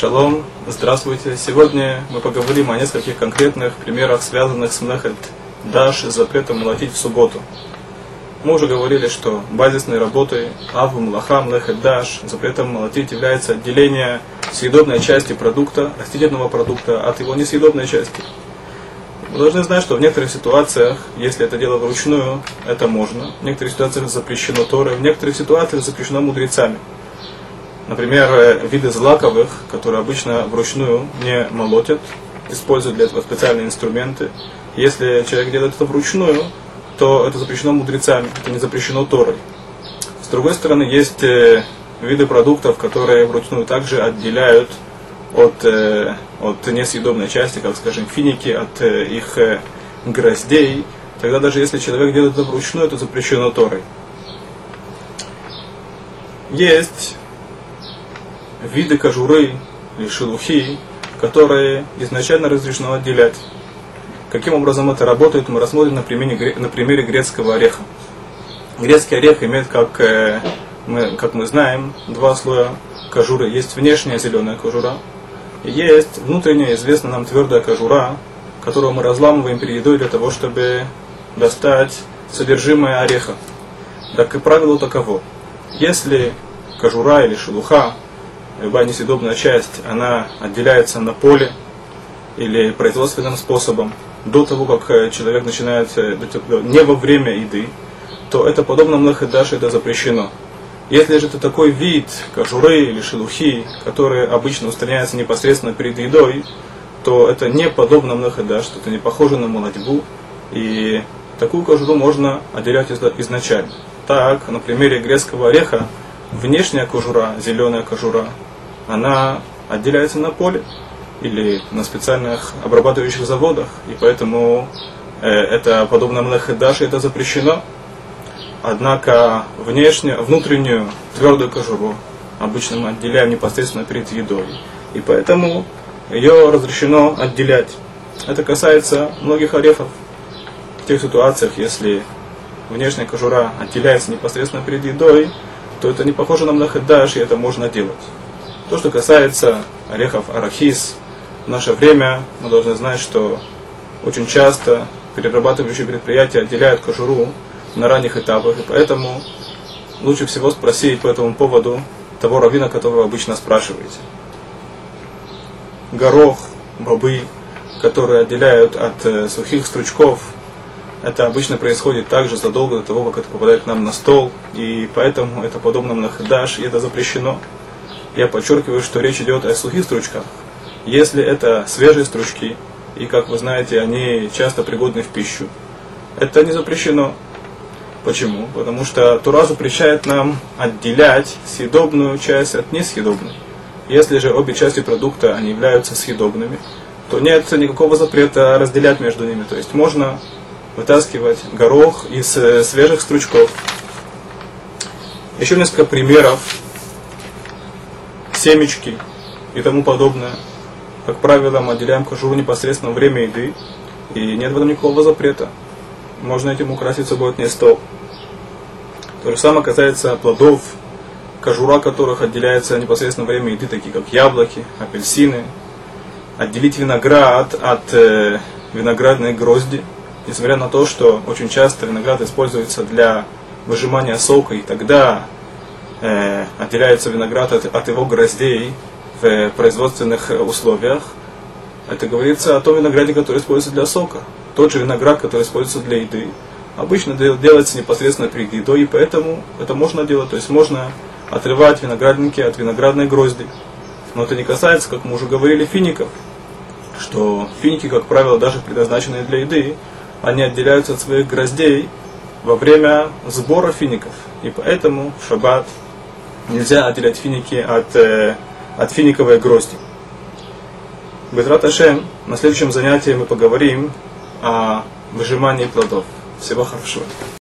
Шалом, здравствуйте. Сегодня мы поговорим о нескольких конкретных примерах, связанных с млехет даш с запретом молотить в субботу. Мы уже говорили, что базисной работой аву млаха млехет даш запретом молотить является отделение съедобной части продукта, растительного продукта от его несъедобной части. Вы должны знать, что в некоторых ситуациях, если это дело вручную, это можно. В некоторых ситуациях запрещено Торой, в некоторых ситуациях запрещено мудрецами. Например, э, виды злаковых, которые обычно вручную не молотят, используют для этого специальные инструменты. Если человек делает это вручную, то это запрещено мудрецами, это не запрещено Торой. С другой стороны, есть э, виды продуктов, которые вручную также отделяют от, э, от несъедобной части, как, скажем, финики, от их гроздей. Тогда даже если человек делает это вручную, это запрещено Торой. Есть виды кожуры или шелухи, которые изначально разрешено отделять. Каким образом это работает, мы рассмотрим на примере, на примере грецкого ореха. Грецкий орех имеет, как э, мы, как мы знаем, два слоя кожуры. Есть внешняя зеленая кожура, и есть внутренняя, известная нам твердая кожура, которую мы разламываем перед едой для того, чтобы достать содержимое ореха. Так и правило таково. Если кожура или шелуха любая несъедобная часть, она отделяется на поле или производственным способом до того, как э, человек начинает, э, не во время еды, то это подобно млахедаше, это запрещено. Если же это такой вид кожуры или шелухи, который обычно устраняется непосредственно перед едой, то это не подобно млахедаш, это не похоже на молодьбу, и такую кожуру можно отделять изначально. Так, на примере грецкого ореха, внешняя кожура, зеленая кожура, она отделяется на поле или на специальных обрабатывающих заводах, и поэтому э, это подобно млехедаши, это запрещено. Однако внешнюю, внутреннюю твердую кожуру обычно мы отделяем непосредственно перед едой, и поэтому ее разрешено отделять. Это касается многих орехов. В тех ситуациях, если внешняя кожура отделяется непосредственно перед едой, то это не похоже на млахедаш, и это можно делать. То, что касается орехов арахис, в наше время мы должны знать, что очень часто перерабатывающие предприятия отделяют кожуру на ранних этапах, и поэтому лучше всего спросить по этому поводу того равина, которого обычно спрашиваете. Горох, бобы, которые отделяют от э, сухих стручков, это обычно происходит также задолго до того, как это попадает к нам на стол, и поэтому это подобно на хедаш, и это запрещено. Я подчеркиваю, что речь идет о сухих стручках. Если это свежие стручки, и, как вы знаете, они часто пригодны в пищу, это не запрещено. Почему? Потому что Тура запрещает нам отделять съедобную часть от несъедобной. Если же обе части продукта они являются съедобными, то нет никакого запрета разделять между ними. То есть можно вытаскивать горох из э, свежих стручков. Еще несколько примеров семечки и тому подобное. Как правило, мы отделяем кожуру непосредственно во время еды, и нет в этом никакого запрета. Можно этим украсить субботний стол. То же самое касается плодов, кожура которых отделяется непосредственно во время еды, такие как яблоки, апельсины. Отделить виноград от э, виноградной грозди, несмотря на то, что очень часто виноград используется для выжимания сока, и тогда э, отделяется виноград от, от его гроздей в производственных условиях, это говорится о том винограде, который используется для сока. Тот же виноград, который используется для еды, обычно делается непосредственно перед едой, и поэтому это можно делать. То есть можно отрывать виноградники от виноградной грозди. Но это не касается, как мы уже говорили, фиников. Что финики, как правило, даже предназначенные для еды, они отделяются от своих гроздей во время сбора фиников. И поэтому в шаббат нельзя отделять финики от, э, от финиковой грозди. Безрат Ашем, на следующем занятии мы поговорим о выжимании плодов. Всего хорошего.